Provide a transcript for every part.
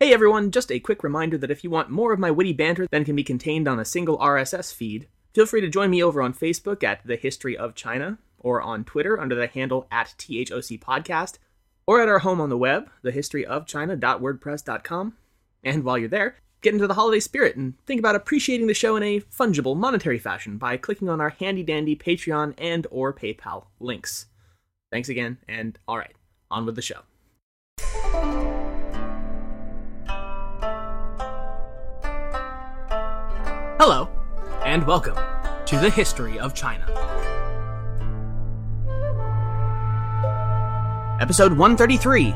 Hey everyone, just a quick reminder that if you want more of my witty banter than can be contained on a single RSS feed, feel free to join me over on Facebook at The History of China, or on Twitter under the handle at THOC Podcast, or at our home on the web, thehistoryofchina.wordpress.com. And while you're there, get into the holiday spirit and think about appreciating the show in a fungible monetary fashion by clicking on our handy dandy Patreon and or PayPal links. Thanks again, and alright, on with the show. Hello, and welcome to the History of China. Episode 133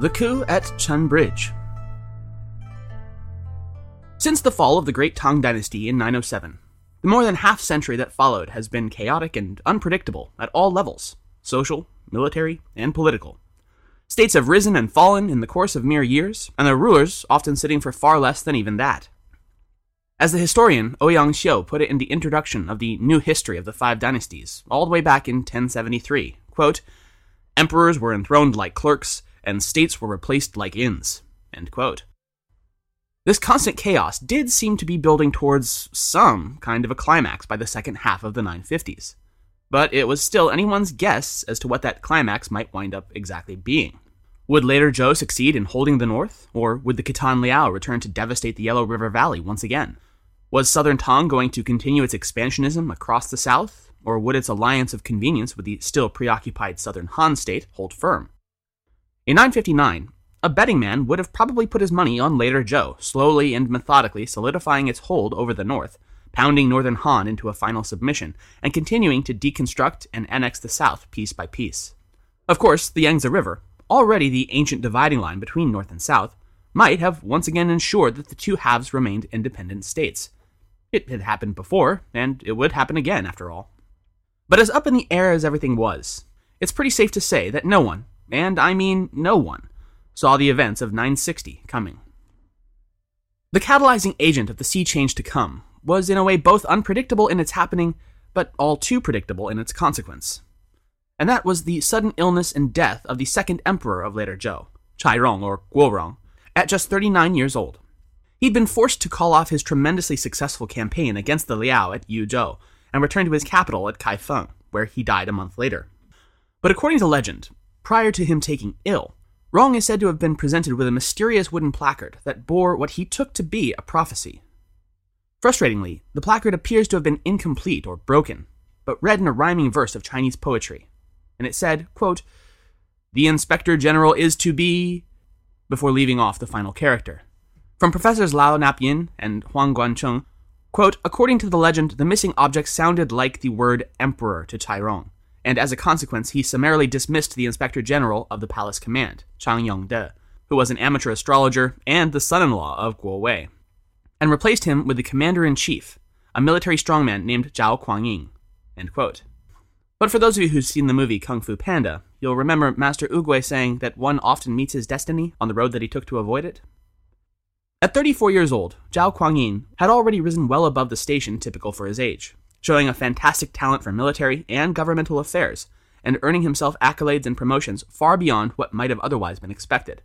The Coup at Chen Bridge. Since the fall of the Great Tang Dynasty in 907, the more than half century that followed has been chaotic and unpredictable at all levels social, military, and political. States have risen and fallen in the course of mere years, and their rulers often sitting for far less than even that. As the historian Ouyang Xiu put it in the introduction of the New History of the Five Dynasties, all the way back in 1073, quote, Emperors were enthroned like clerks, and states were replaced like inns. This constant chaos did seem to be building towards some kind of a climax by the second half of the 950s. But it was still anyone's guess as to what that climax might wind up exactly being. Would later Zhou succeed in holding the north, or would the Khitan Liao return to devastate the Yellow River Valley once again? Was Southern Tang going to continue its expansionism across the south, or would its alliance of convenience with the still preoccupied Southern Han state hold firm? In 959, a betting man would have probably put his money on later Zhou, slowly and methodically solidifying its hold over the north, pounding Northern Han into a final submission, and continuing to deconstruct and annex the south piece by piece. Of course, the Yangtze River, already the ancient dividing line between north and south, might have once again ensured that the two halves remained independent states. It had happened before, and it would happen again, after all. But as up in the air as everything was, it's pretty safe to say that no one, and I mean no one, saw the events of 960 coming. The catalyzing agent of the sea change to come was in a way both unpredictable in its happening, but all too predictable in its consequence. And that was the sudden illness and death of the second emperor of later Zhou, Chairong or Guorong, at just 39 years old. He'd been forced to call off his tremendously successful campaign against the Liao at Yuzhou and return to his capital at Kaifeng, where he died a month later. But according to legend, prior to him taking ill, Rong is said to have been presented with a mysterious wooden placard that bore what he took to be a prophecy. Frustratingly, the placard appears to have been incomplete or broken, but read in a rhyming verse of Chinese poetry, and it said, quote, The Inspector General is to be, before leaving off the final character. From Professors Lao Napyin and Huang Guancheng, quote, according to the legend, the missing object sounded like the word emperor to Chairong, and as a consequence, he summarily dismissed the inspector general of the palace command, Zhang Yongde, who was an amateur astrologer and the son-in-law of Guo Wei, and replaced him with the commander-in-chief, a military strongman named Zhao Kuangyin, end quote. But for those of you who've seen the movie Kung Fu Panda, you'll remember Master Oogway saying that one often meets his destiny on the road that he took to avoid it. At 34 years old, Zhao Kuangyin had already risen well above the station typical for his age, showing a fantastic talent for military and governmental affairs, and earning himself accolades and promotions far beyond what might have otherwise been expected.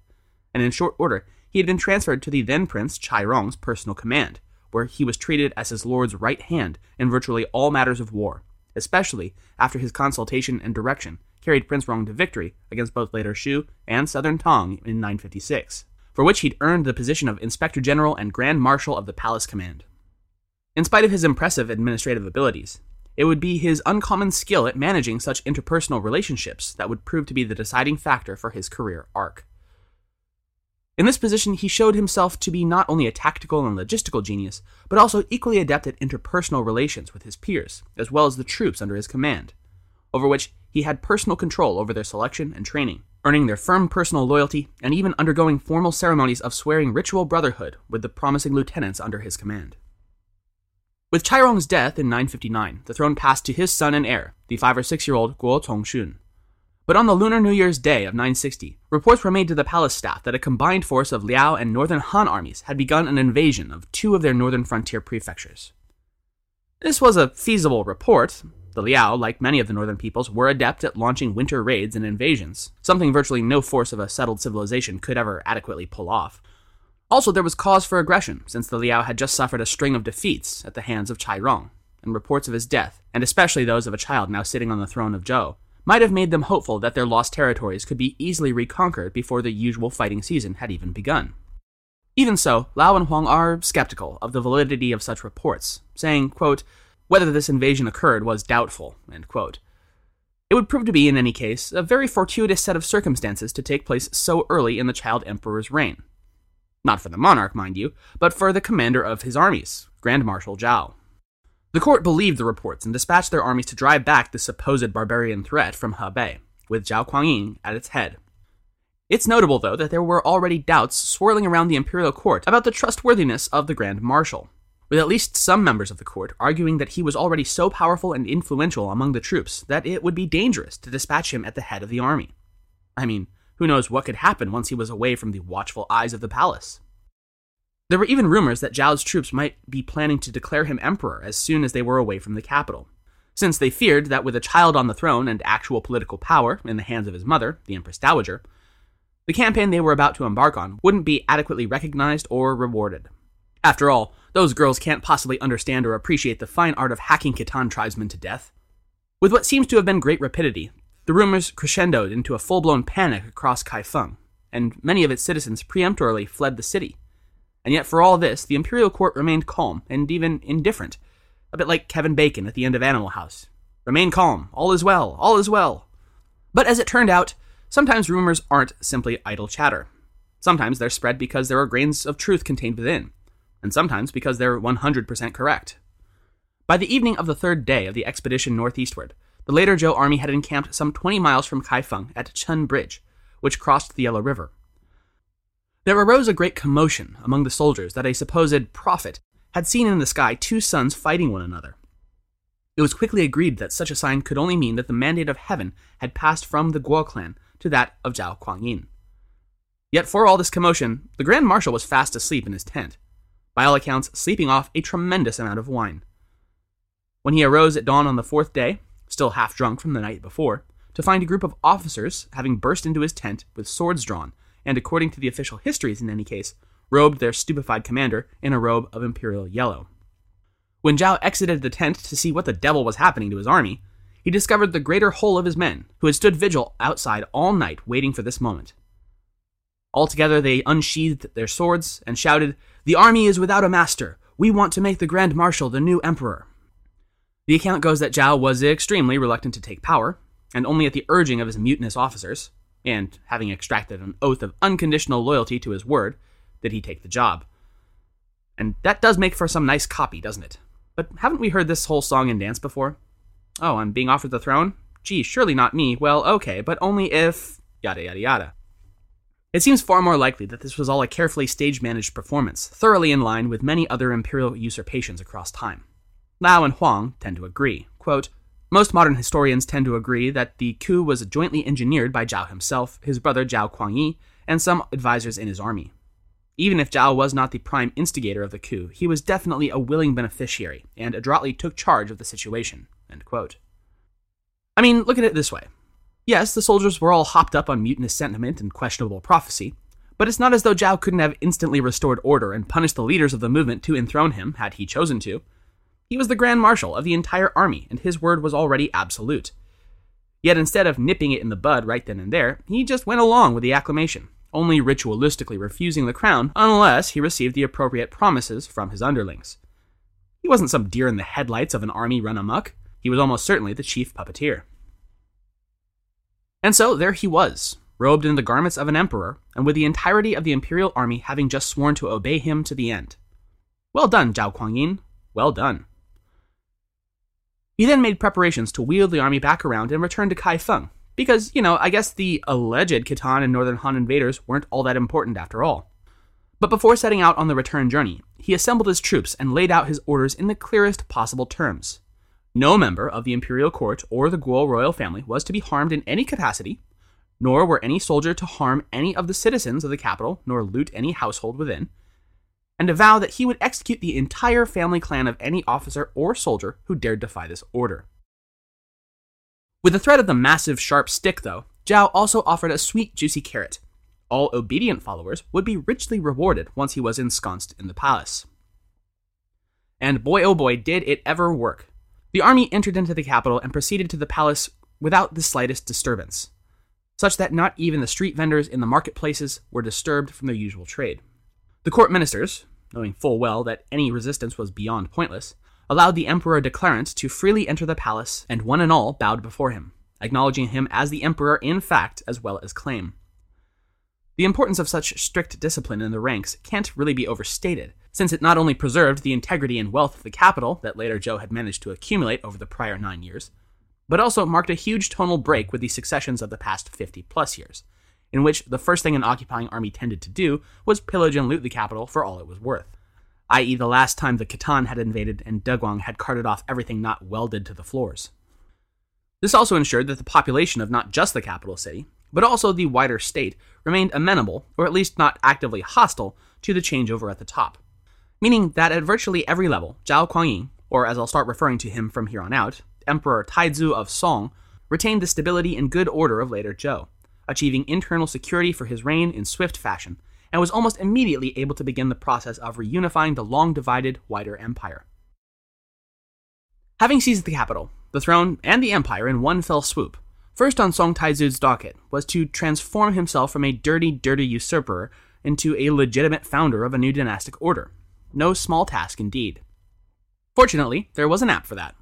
And in short order, he had been transferred to the then Prince Chai Rong's personal command, where he was treated as his lord's right hand in virtually all matters of war, especially after his consultation and direction carried Prince Rong to victory against both later Shu and Southern Tang in 956 for which he'd earned the position of Inspector General and Grand Marshal of the Palace Command. In spite of his impressive administrative abilities, it would be his uncommon skill at managing such interpersonal relationships that would prove to be the deciding factor for his career arc. In this position, he showed himself to be not only a tactical and logistical genius, but also equally adept at interpersonal relations with his peers, as well as the troops under his command, over which he had personal control over their selection and training, earning their firm personal loyalty and even undergoing formal ceremonies of swearing ritual brotherhood with the promising lieutenants under his command. With Chairong's death in 959, the throne passed to his son and heir, the five or six year old Guo Zongxun. But on the Lunar New Year's Day of 960, reports were made to the palace staff that a combined force of Liao and northern Han armies had begun an invasion of two of their northern frontier prefectures. This was a feasible report. The Liao, like many of the northern peoples, were adept at launching winter raids and invasions, something virtually no force of a settled civilization could ever adequately pull off. Also, there was cause for aggression, since the Liao had just suffered a string of defeats at the hands of Chai Rong, and reports of his death, and especially those of a child now sitting on the throne of Zhou, might have made them hopeful that their lost territories could be easily reconquered before the usual fighting season had even begun. Even so, Lao and Huang are skeptical of the validity of such reports, saying, quote, whether this invasion occurred was doubtful, It would prove to be, in any case, a very fortuitous set of circumstances to take place so early in the child emperor's reign, not for the monarch, mind you, but for the commander of his armies, Grand Marshal Zhao. The court believed the reports and dispatched their armies to drive back the supposed barbarian threat from Hebei, with Zhao Kuangyin at its head. It's notable, though, that there were already doubts swirling around the imperial court about the trustworthiness of the Grand Marshal, with at least some members of the court arguing that he was already so powerful and influential among the troops that it would be dangerous to dispatch him at the head of the army. I mean, who knows what could happen once he was away from the watchful eyes of the palace? There were even rumors that Zhao's troops might be planning to declare him emperor as soon as they were away from the capital, since they feared that with a child on the throne and actual political power in the hands of his mother, the Empress Dowager, the campaign they were about to embark on wouldn't be adequately recognized or rewarded. After all, those girls can't possibly understand or appreciate the fine art of hacking Khitan tribesmen to death. With what seems to have been great rapidity, the rumors crescendoed into a full blown panic across Kaifeng, and many of its citizens peremptorily fled the city. And yet, for all this, the imperial court remained calm and even indifferent, a bit like Kevin Bacon at the end of Animal House. Remain calm, all is well, all is well. But as it turned out, sometimes rumors aren't simply idle chatter. Sometimes they're spread because there are grains of truth contained within, and sometimes because they're 100% correct. By the evening of the third day of the expedition northeastward, the later Zhou army had encamped some 20 miles from Kaifeng at Chen Bridge, which crossed the Yellow River. There arose a great commotion among the soldiers that a supposed prophet had seen in the sky two suns fighting one another. It was quickly agreed that such a sign could only mean that the mandate of heaven had passed from the Guo clan to that of Zhao Kuangyin. Yet for all this commotion, the Grand Marshal was fast asleep in his tent, by all accounts sleeping off a tremendous amount of wine. When he arose at dawn on the fourth day, still half drunk from the night before, to find a group of officers having burst into his tent with swords drawn, and according to the official histories in any case, robed their stupefied commander in a robe of imperial yellow. When Zhao exited the tent to see what the devil was happening to his army, he discovered the greater whole of his men, who had stood vigil outside all night waiting for this moment. Altogether, they unsheathed their swords and shouted, The army is without a master. We want to make the Grand Marshal the new emperor. The account goes that Zhao was extremely reluctant to take power, and only at the urging of his mutinous officers, and having extracted an oath of unconditional loyalty to his word, did he take the job. And that does make for some nice copy, doesn't it? But haven't we heard this whole song and dance before? Oh, I'm being offered the throne? Gee, surely not me. Well, okay, but only if. yada yada yada. It seems far more likely that this was all a carefully stage managed performance, thoroughly in line with many other imperial usurpations across time. Lao and Huang tend to agree. Quote, most modern historians tend to agree that the coup was jointly engineered by Zhao himself, his brother Zhao Kuangyi, and some advisors in his army. Even if Zhao was not the prime instigator of the coup, he was definitely a willing beneficiary and adroitly took charge of the situation. I mean, look at it this way. Yes, the soldiers were all hopped up on mutinous sentiment and questionable prophecy, but it's not as though Zhao couldn't have instantly restored order and punished the leaders of the movement to enthrone him, had he chosen to. He was the Grand Marshal of the entire army, and his word was already absolute. Yet instead of nipping it in the bud right then and there, he just went along with the acclamation, only ritualistically refusing the crown unless he received the appropriate promises from his underlings. He wasn't some deer in the headlights of an army run amuck, he was almost certainly the chief puppeteer. And so there he was, robed in the garments of an emperor, and with the entirety of the imperial army having just sworn to obey him to the end. Well done, Zhao Kuangyin. Well done. He then made preparations to wheel the army back around and return to Kaifeng, because, you know, I guess the alleged Khitan and Northern Han invaders weren't all that important after all. But before setting out on the return journey, he assembled his troops and laid out his orders in the clearest possible terms. No member of the imperial court or the Guo royal family was to be harmed in any capacity, nor were any soldier to harm any of the citizens of the capital, nor loot any household within, and to vow that he would execute the entire family clan of any officer or soldier who dared defy this order. With the threat of the massive sharp stick, though, Zhao also offered a sweet, juicy carrot. All obedient followers would be richly rewarded once he was ensconced in the palace. And boy oh boy, did it ever work. The army entered into the capital and proceeded to the palace without the slightest disturbance such that not even the street vendors in the marketplaces were disturbed from their usual trade. The court ministers, knowing full well that any resistance was beyond pointless, allowed the Emperor Declarant to freely enter the palace, and one and all bowed before him, acknowledging him as the Emperor in fact as well as claim. The importance of such strict discipline in the ranks can't really be overstated, since it not only preserved the integrity and wealth of the capital that later Zhou had managed to accumulate over the prior nine years, but also marked a huge tonal break with the successions of the past 50 plus years, in which the first thing an occupying army tended to do was pillage and loot the capital for all it was worth, i.e., the last time the Khitan had invaded and Deguang had carted off everything not welded to the floors. This also ensured that the population of not just the capital city, but also the wider state, remained amenable, or at least not actively hostile, to the changeover at the top. Meaning that at virtually every level, Zhao Kuangyi, or as I'll start referring to him from here on out, Emperor Taizu of Song, retained the stability and good order of later Zhou, achieving internal security for his reign in swift fashion, and was almost immediately able to begin the process of reunifying the long divided wider empire. Having seized the capital, the throne, and the empire in one fell swoop, first on Song Taizu's docket was to transform himself from a dirty, dirty usurper into a legitimate founder of a new dynastic order. No small task indeed. Fortunately, there was an app for that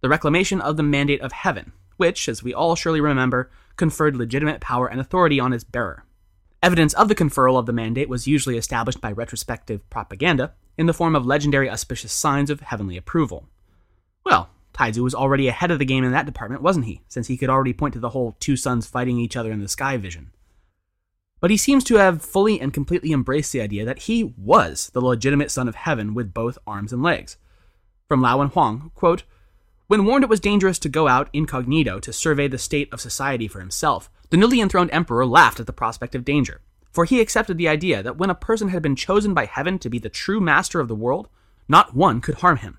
the reclamation of the mandate of heaven, which, as we all surely remember, conferred legitimate power and authority on its bearer. Evidence of the conferral of the mandate was usually established by retrospective propaganda in the form of legendary auspicious signs of heavenly approval. Well, Taizu was already ahead of the game in that department, wasn't he? Since he could already point to the whole two suns fighting each other in the sky vision. But he seems to have fully and completely embraced the idea that he was the legitimate son of heaven with both arms and legs. From Lao and Huang, quote, when warned it was dangerous to go out incognito to survey the state of society for himself, the newly enthroned emperor laughed at the prospect of danger, for he accepted the idea that when a person had been chosen by heaven to be the true master of the world, not one could harm him,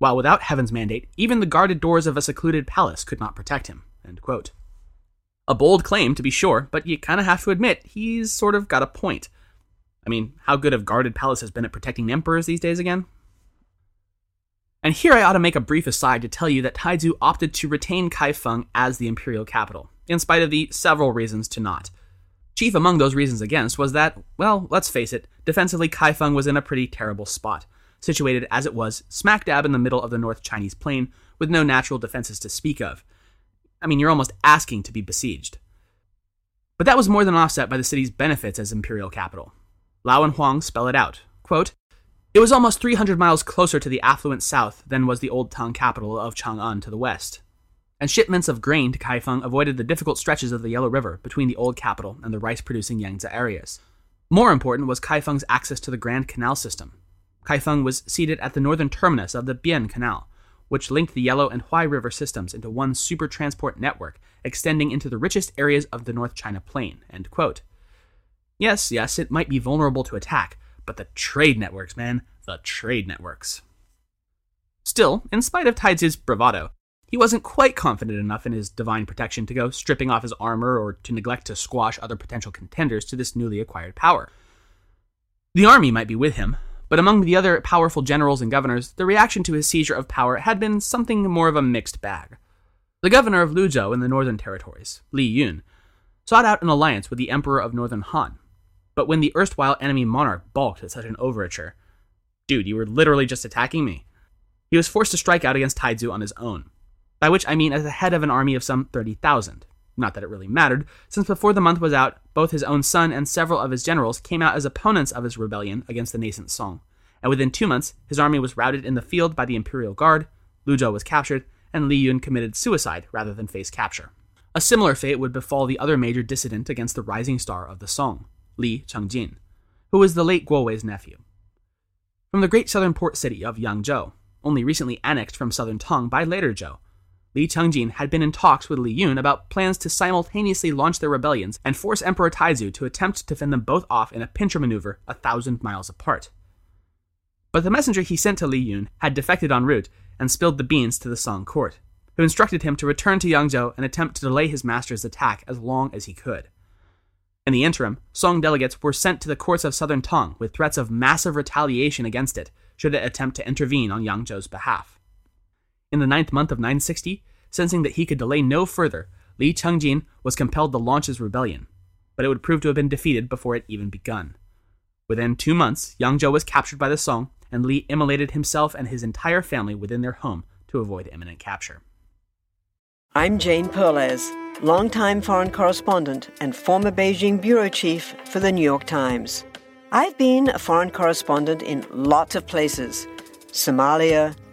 while without heaven's mandate, even the guarded doors of a secluded palace could not protect him. A bold claim, to be sure, but you kind of have to admit he's sort of got a point. I mean, how good have guarded palaces been at protecting emperors these days again? And here I ought to make a brief aside to tell you that Taizu opted to retain Kaifeng as the imperial capital, in spite of the several reasons to not. Chief among those reasons against was that, well, let's face it, defensively Kaifeng was in a pretty terrible spot, situated as it was smack dab in the middle of the North Chinese plain, with no natural defenses to speak of. I mean, you're almost asking to be besieged. But that was more than offset by the city's benefits as imperial capital. Lao and Huang spell it out. Quote, it was almost 300 miles closer to the affluent south than was the old town capital of Chang'an to the west. And shipments of grain to Kaifeng avoided the difficult stretches of the Yellow River between the old capital and the rice producing Yangtze areas. More important was Kaifeng's access to the Grand Canal system. Kaifeng was seated at the northern terminus of the Bian Canal, which linked the Yellow and Huai River systems into one super transport network extending into the richest areas of the North China Plain. Yes, yes, it might be vulnerable to attack, but the trade networks, man, the trade networks. Still, in spite of Taizu's bravado, he wasn't quite confident enough in his divine protection to go stripping off his armor or to neglect to squash other potential contenders to this newly acquired power. The army might be with him, but among the other powerful generals and governors, the reaction to his seizure of power had been something more of a mixed bag. The governor of Luzhou in the northern territories, Li Yun, sought out an alliance with the emperor of northern Han, but when the erstwhile enemy monarch balked at such an overture, dude, you were literally just attacking me. He was forced to strike out against Taizu on his own, by which I mean as the head of an army of some 30,000. Not that it really mattered, since before the month was out, both his own son and several of his generals came out as opponents of his rebellion against the nascent Song, and within two months, his army was routed in the field by the Imperial Guard, Luzhou was captured, and Li Yun committed suicide rather than face capture. A similar fate would befall the other major dissident against the rising star of the Song, Li Chengjin, who was the late Guo Wei's nephew. From the great southern port city of Yangzhou, only recently annexed from southern Tang by later Zhou, Li Chengjin had been in talks with Li Yun about plans to simultaneously launch their rebellions and force Emperor Taizu to attempt to fend them both off in a pincer maneuver a thousand miles apart. But the messenger he sent to Li Yun had defected en route and spilled the beans to the Song court, who instructed him to return to Yangzhou and attempt to delay his master's attack as long as he could. In the interim, Song delegates were sent to the courts of southern Tang with threats of massive retaliation against it should it attempt to intervene on Yangzhou's behalf. In the ninth month of 960, sensing that he could delay no further, Li Chengjin was compelled to launch his rebellion, but it would prove to have been defeated before it even begun. Within two months, Yangzhou was captured by the Song, and Li immolated himself and his entire family within their home to avoid imminent capture. I'm Jane Perlez, longtime foreign correspondent and former Beijing bureau chief for the New York Times. I've been a foreign correspondent in lots of places Somalia,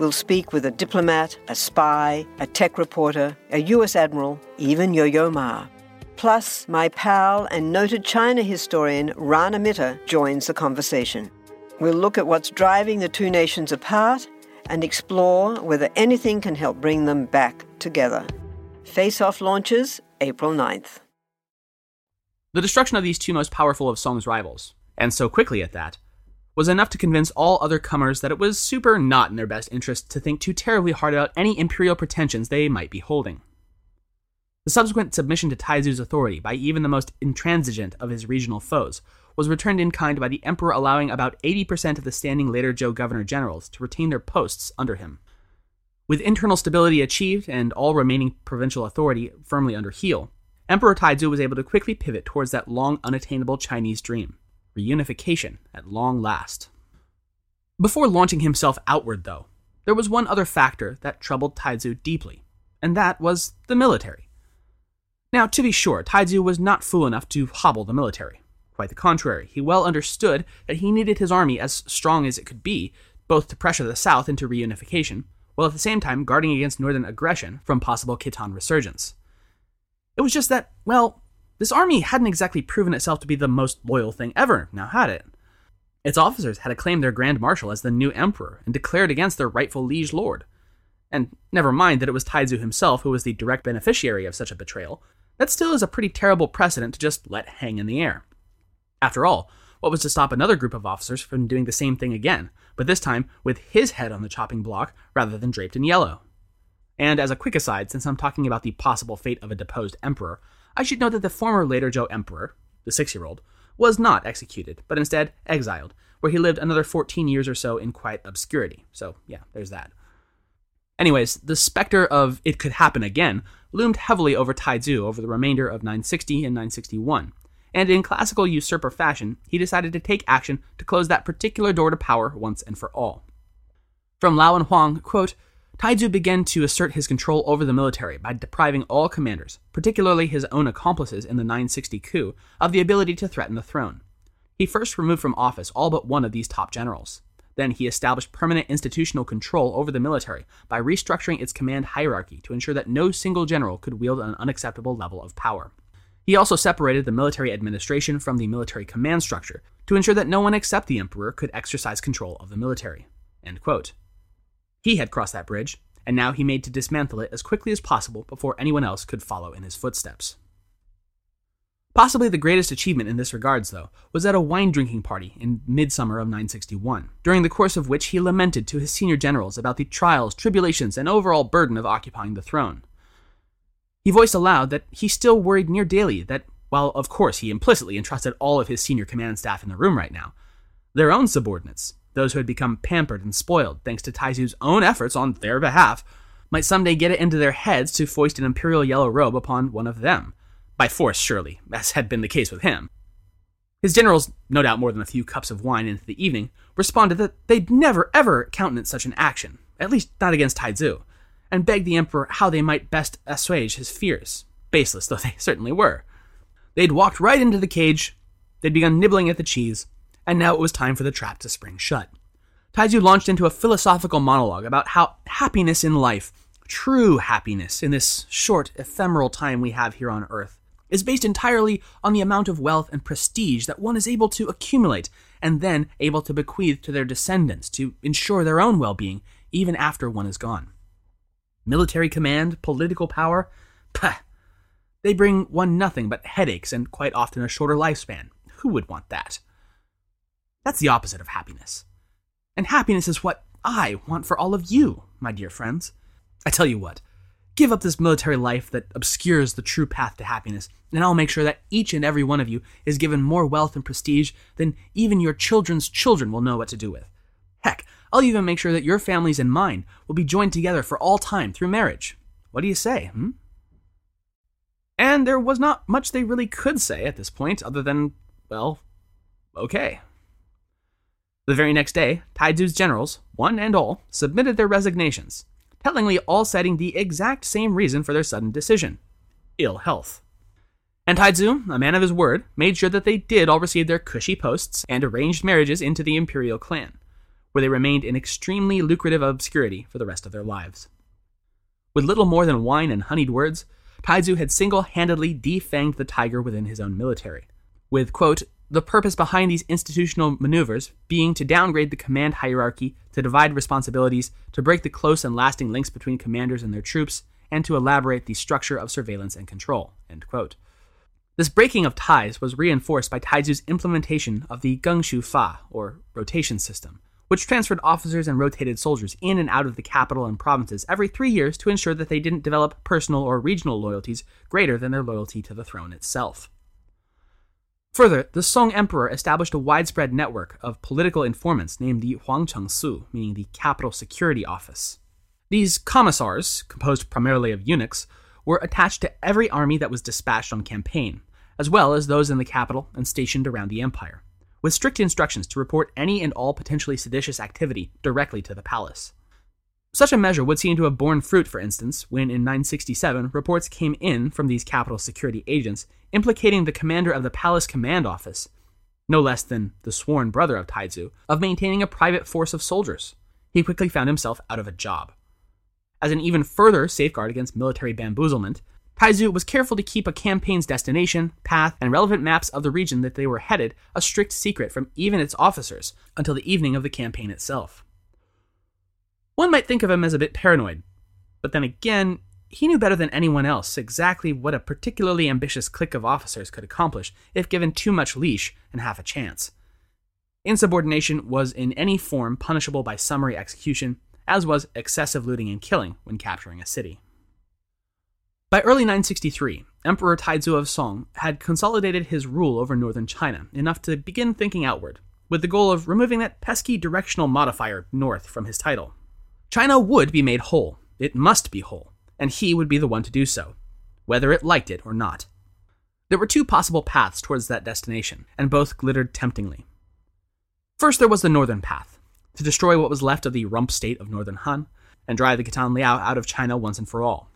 We'll speak with a diplomat, a spy, a tech reporter, a US admiral, even Yo Yo Ma. Plus, my pal and noted China historian Rana Mitter joins the conversation. We'll look at what's driving the two nations apart and explore whether anything can help bring them back together. Face Off launches April 9th. The destruction of these two most powerful of Song's rivals, and so quickly at that, was enough to convince all other comers that it was super not in their best interest to think too terribly hard about any imperial pretensions they might be holding. The subsequent submission to Taizu's authority by even the most intransigent of his regional foes was returned in kind by the emperor allowing about 80% of the standing later Zhou governor generals to retain their posts under him. With internal stability achieved and all remaining provincial authority firmly under heel, Emperor Taizu was able to quickly pivot towards that long unattainable Chinese dream reunification at long last. Before launching himself outward, though, there was one other factor that troubled Taizu deeply, and that was the military. Now, to be sure, Taizu was not fool enough to hobble the military. Quite the contrary, he well understood that he needed his army as strong as it could be, both to pressure the south into reunification, while at the same time guarding against northern aggression from possible Khitan resurgence. It was just that, well, this army hadn't exactly proven itself to be the most loyal thing ever, now had it? Its officers had acclaimed their Grand Marshal as the new emperor and declared against their rightful liege lord. And never mind that it was Taizu himself who was the direct beneficiary of such a betrayal, that still is a pretty terrible precedent to just let hang in the air. After all, what was to stop another group of officers from doing the same thing again, but this time with his head on the chopping block rather than draped in yellow? And as a quick aside, since I'm talking about the possible fate of a deposed emperor, I should note that the former later Zhou emperor, the six year old, was not executed, but instead exiled, where he lived another 14 years or so in quiet obscurity. So, yeah, there's that. Anyways, the specter of it could happen again loomed heavily over Taizu over the remainder of 960 and 961, and in classical usurper fashion, he decided to take action to close that particular door to power once and for all. From Lao and Huang, quote, Taizu began to assert his control over the military by depriving all commanders, particularly his own accomplices in the 960 coup, of the ability to threaten the throne. He first removed from office all but one of these top generals. Then he established permanent institutional control over the military by restructuring its command hierarchy to ensure that no single general could wield an unacceptable level of power. He also separated the military administration from the military command structure to ensure that no one except the emperor could exercise control of the military. He had crossed that bridge, and now he made to dismantle it as quickly as possible before anyone else could follow in his footsteps. Possibly the greatest achievement in this regards, though, was at a wine drinking party in midsummer of 961, during the course of which he lamented to his senior generals about the trials, tribulations, and overall burden of occupying the throne. He voiced aloud that he still worried near daily that, while of course he implicitly entrusted all of his senior command staff in the room right now, their own subordinates, those who had become pampered and spoiled thanks to Taizu's own efforts on their behalf, might someday get it into their heads to foist an imperial yellow robe upon one of them, By force, surely, as had been the case with him. His generals, no doubt more than a few cups of wine into the evening, responded that they'd never ever countenance such an action, at least not against Taizu, and begged the emperor how they might best assuage his fears, baseless though they certainly were. They'd walked right into the cage, they'd begun nibbling at the cheese, and now it was time for the trap to spring shut. Taizu launched into a philosophical monologue about how happiness in life, true happiness in this short, ephemeral time we have here on earth, is based entirely on the amount of wealth and prestige that one is able to accumulate and then able to bequeath to their descendants to ensure their own well being even after one is gone. Military command, political power, pah, they bring one nothing but headaches and quite often a shorter lifespan. Who would want that? That's the opposite of happiness. And happiness is what I want for all of you, my dear friends. I tell you what, Give up this military life that obscures the true path to happiness, and I'll make sure that each and every one of you is given more wealth and prestige than even your children's children will know what to do with. Heck, I'll even make sure that your families and mine will be joined together for all time through marriage. What do you say, hmm? And there was not much they really could say at this point, other than, well, okay. The very next day, Taizu's generals, one and all, submitted their resignations, tellingly all citing the exact same reason for their sudden decision ill health. And Taizu, a man of his word, made sure that they did all receive their cushy posts and arranged marriages into the imperial clan, where they remained in extremely lucrative obscurity for the rest of their lives. With little more than wine and honeyed words, Taizu had single handedly defanged the tiger within his own military, with, quote, the purpose behind these institutional maneuvers being to downgrade the command hierarchy, to divide responsibilities, to break the close and lasting links between commanders and their troops, and to elaborate the structure of surveillance and control. This breaking of ties was reinforced by Taizu's implementation of the Gengshu Fa, or rotation system, which transferred officers and rotated soldiers in and out of the capital and provinces every three years to ensure that they didn't develop personal or regional loyalties greater than their loyalty to the throne itself. Further, the Song Emperor established a widespread network of political informants named the Huangcheng Su, meaning the Capital Security Office. These commissars, composed primarily of eunuchs, were attached to every army that was dispatched on campaign, as well as those in the capital and stationed around the empire, with strict instructions to report any and all potentially seditious activity directly to the palace. Such a measure would seem to have borne fruit, for instance, when in 967 reports came in from these capital security agents implicating the commander of the palace command office, no less than the sworn brother of Taizu, of maintaining a private force of soldiers. He quickly found himself out of a job. As an even further safeguard against military bamboozlement, Taizu was careful to keep a campaign's destination, path, and relevant maps of the region that they were headed a strict secret from even its officers until the evening of the campaign itself. One might think of him as a bit paranoid, but then again, he knew better than anyone else exactly what a particularly ambitious clique of officers could accomplish if given too much leash and half a chance. Insubordination was in any form punishable by summary execution, as was excessive looting and killing when capturing a city. By early 963, Emperor Taizu of Song had consolidated his rule over northern China enough to begin thinking outward, with the goal of removing that pesky directional modifier north from his title. China would be made whole. It must be whole. And he would be the one to do so, whether it liked it or not. There were two possible paths towards that destination, and both glittered temptingly. First, there was the northern path, to destroy what was left of the rump state of northern Han, and drive the Khitan Liao out of China once and for all.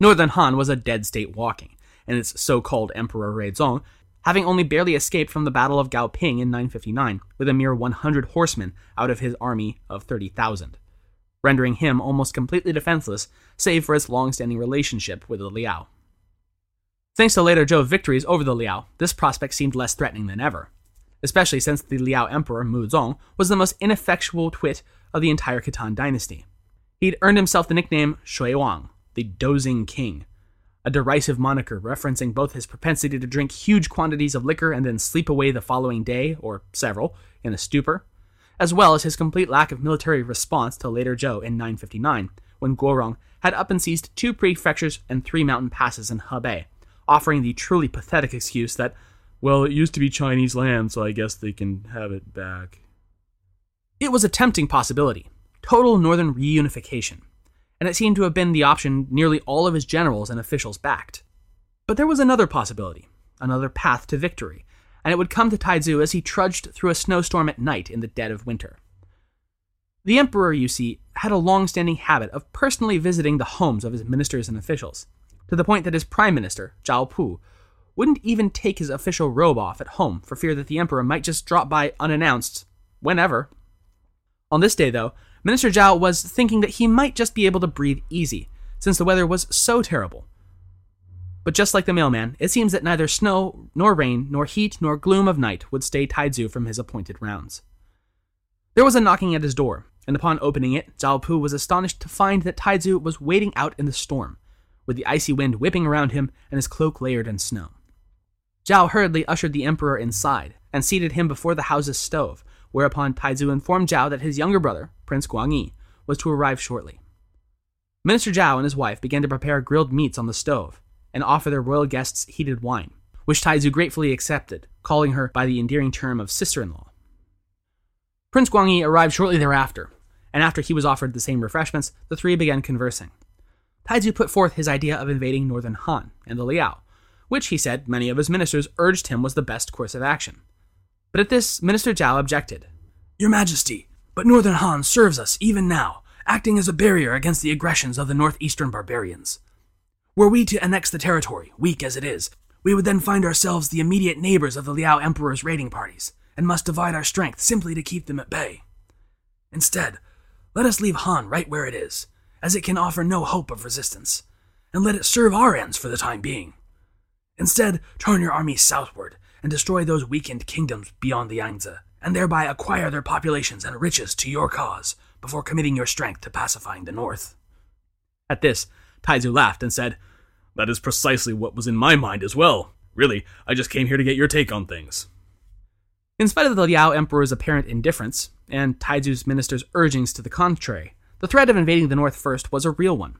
Northern Han was a dead state walking, and its so called Emperor Ruizong, having only barely escaped from the Battle of Gaoping in 959, with a mere 100 horsemen out of his army of 30,000 rendering him almost completely defenseless, save for his long standing relationship with the Liao. Thanks to later Zhou victories over the Liao, this prospect seemed less threatening than ever, especially since the Liao Emperor Mu Zong was the most ineffectual twit of the entire Khitan dynasty. He'd earned himself the nickname Shui Wang, the Dozing King, a derisive moniker referencing both his propensity to drink huge quantities of liquor and then sleep away the following day, or several, in a stupor, as well as his complete lack of military response to later Zhou in 959, when Guorong had up and seized two prefectures and three mountain passes in Hebei, offering the truly pathetic excuse that, well, it used to be Chinese land, so I guess they can have it back. It was a tempting possibility total northern reunification, and it seemed to have been the option nearly all of his generals and officials backed. But there was another possibility, another path to victory, and it would come to Taizu as he trudged through a snowstorm at night in the dead of winter. The emperor, you see, had a long standing habit of personally visiting the homes of his ministers and officials, to the point that his prime minister, Zhao Pu, wouldn't even take his official robe off at home for fear that the emperor might just drop by unannounced whenever. On this day, though, Minister Zhao was thinking that he might just be able to breathe easy, since the weather was so terrible. But just like the mailman, it seems that neither snow, nor rain, nor heat, nor gloom of night would stay Taizu from his appointed rounds. There was a knocking at his door, and upon opening it, Zhao Pu was astonished to find that Taizu was waiting out in the storm, with the icy wind whipping around him and his cloak layered in snow. Zhao hurriedly ushered the emperor inside and seated him before the house's stove, whereupon Taizu informed Zhao that his younger brother, Prince Guangyi, was to arrive shortly. Minister Zhao and his wife began to prepare grilled meats on the stove and offer their royal guests heated wine, which Taizu gratefully accepted, calling her by the endearing term of sister in law. Prince Guangyi arrived shortly thereafter, and after he was offered the same refreshments, the three began conversing. Taizu put forth his idea of invading northern Han and the Liao, which he said many of his ministers urged him was the best course of action. But at this, Minister Zhao objected. Your Majesty, but northern Han serves us even now, acting as a barrier against the aggressions of the northeastern barbarians. Were we to annex the territory, weak as it is, we would then find ourselves the immediate neighbors of the Liao Emperor's raiding parties, and must divide our strength simply to keep them at bay. Instead, let us leave Han right where it is, as it can offer no hope of resistance, and let it serve our ends for the time being. Instead, turn your army southward and destroy those weakened kingdoms beyond the Yangtze, and thereby acquire their populations and riches to your cause before committing your strength to pacifying the north. At this, Taizu laughed and said, That is precisely what was in my mind as well. Really, I just came here to get your take on things. In spite of the Liao Emperor's apparent indifference, and Taizu's minister's urgings to the contrary, the threat of invading the north first was a real one.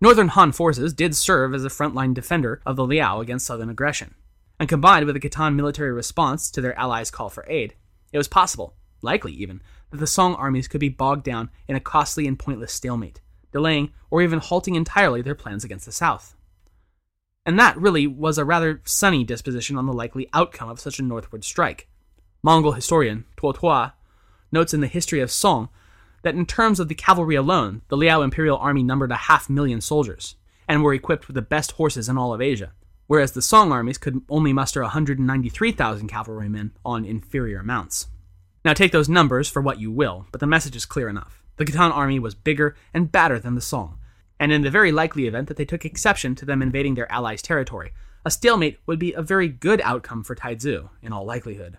Northern Han forces did serve as a frontline defender of the Liao against southern aggression, and combined with the Khitan military response to their allies' call for aid, it was possible, likely even, that the Song armies could be bogged down in a costly and pointless stalemate, delaying or even halting entirely their plans against the south. And that really was a rather sunny disposition on the likely outcome of such a northward strike. Mongol historian Tuo Tua notes in the history of Song that in terms of the cavalry alone, the Liao Imperial Army numbered a half million soldiers, and were equipped with the best horses in all of Asia, whereas the Song armies could only muster 193,000 cavalrymen on inferior mounts. Now take those numbers for what you will, but the message is clear enough. The Khitan army was bigger and badder than the Song, and in the very likely event that they took exception to them invading their allies' territory, a stalemate would be a very good outcome for Taizu, in all likelihood.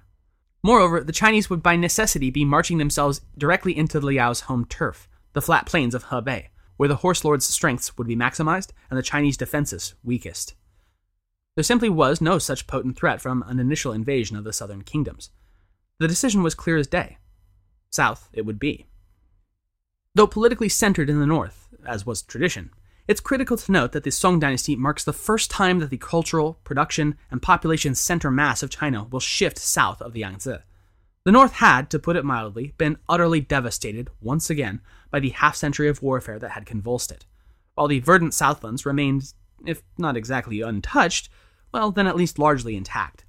Moreover, the Chinese would by necessity be marching themselves directly into Liao's home turf, the flat plains of Hebei, where the horse lord's strengths would be maximized and the Chinese defenses weakest. There simply was no such potent threat from an initial invasion of the southern kingdoms. The decision was clear as day. South it would be. Though politically centered in the north, as was tradition, it's critical to note that the Song dynasty marks the first time that the cultural, production, and population center mass of China will shift south of the Yangtze. The North had, to put it mildly, been utterly devastated, once again, by the half century of warfare that had convulsed it, while the verdant Southlands remained, if not exactly untouched, well, then at least largely intact.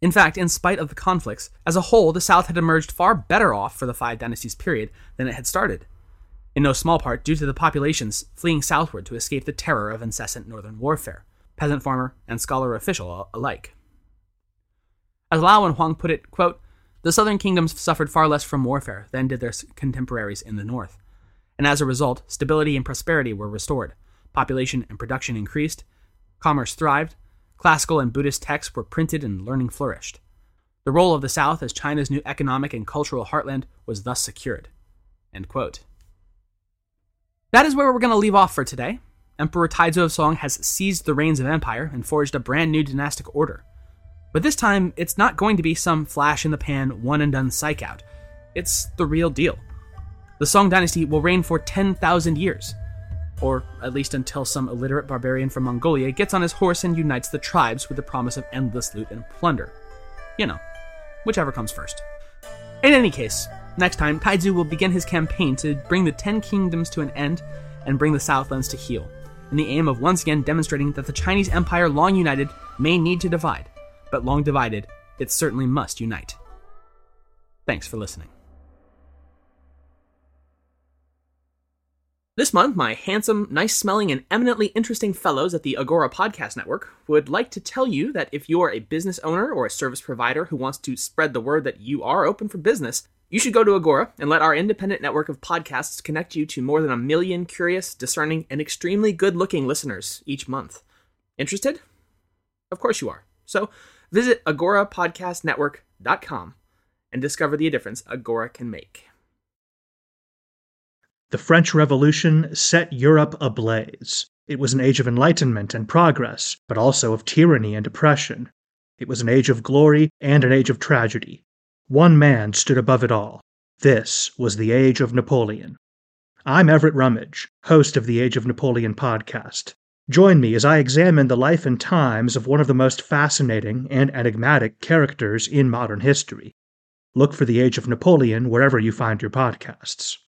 In fact, in spite of the conflicts, as a whole, the South had emerged far better off for the Five Dynasties period than it had started in no small part due to the populations fleeing southward to escape the terror of incessant northern warfare, peasant farmer and scholar official alike. As Lao and Huang put it, quote, the southern kingdoms suffered far less from warfare than did their contemporaries in the north, and as a result, stability and prosperity were restored, population and production increased, commerce thrived, classical and Buddhist texts were printed and learning flourished. The role of the South as China's new economic and cultural heartland was thus secured. That is where we're going to leave off for today. Emperor Taizu of Song has seized the reins of empire and forged a brand new dynastic order. But this time, it's not going to be some flash in the pan, one and done psych out. It's the real deal. The Song dynasty will reign for 10,000 years, or at least until some illiterate barbarian from Mongolia gets on his horse and unites the tribes with the promise of endless loot and plunder. You know, whichever comes first. In any case, Next time, Taizu will begin his campaign to bring the Ten Kingdoms to an end and bring the Southlands to heel, in the aim of once again demonstrating that the Chinese Empire, long united, may need to divide, but long divided, it certainly must unite. Thanks for listening. This month, my handsome, nice smelling, and eminently interesting fellows at the Agora Podcast Network would like to tell you that if you are a business owner or a service provider who wants to spread the word that you are open for business, you should go to Agora and let our independent network of podcasts connect you to more than a million curious, discerning, and extremely good looking listeners each month. Interested? Of course you are. So visit agorapodcastnetwork.com and discover the difference Agora can make. The French Revolution set Europe ablaze. It was an age of enlightenment and progress, but also of tyranny and oppression. It was an age of glory and an age of tragedy. One man stood above it all. This was the age of Napoleon. I'm Everett Rummage, host of the Age of Napoleon podcast. Join me as I examine the life and times of one of the most fascinating and enigmatic characters in modern history. Look for the Age of Napoleon wherever you find your podcasts.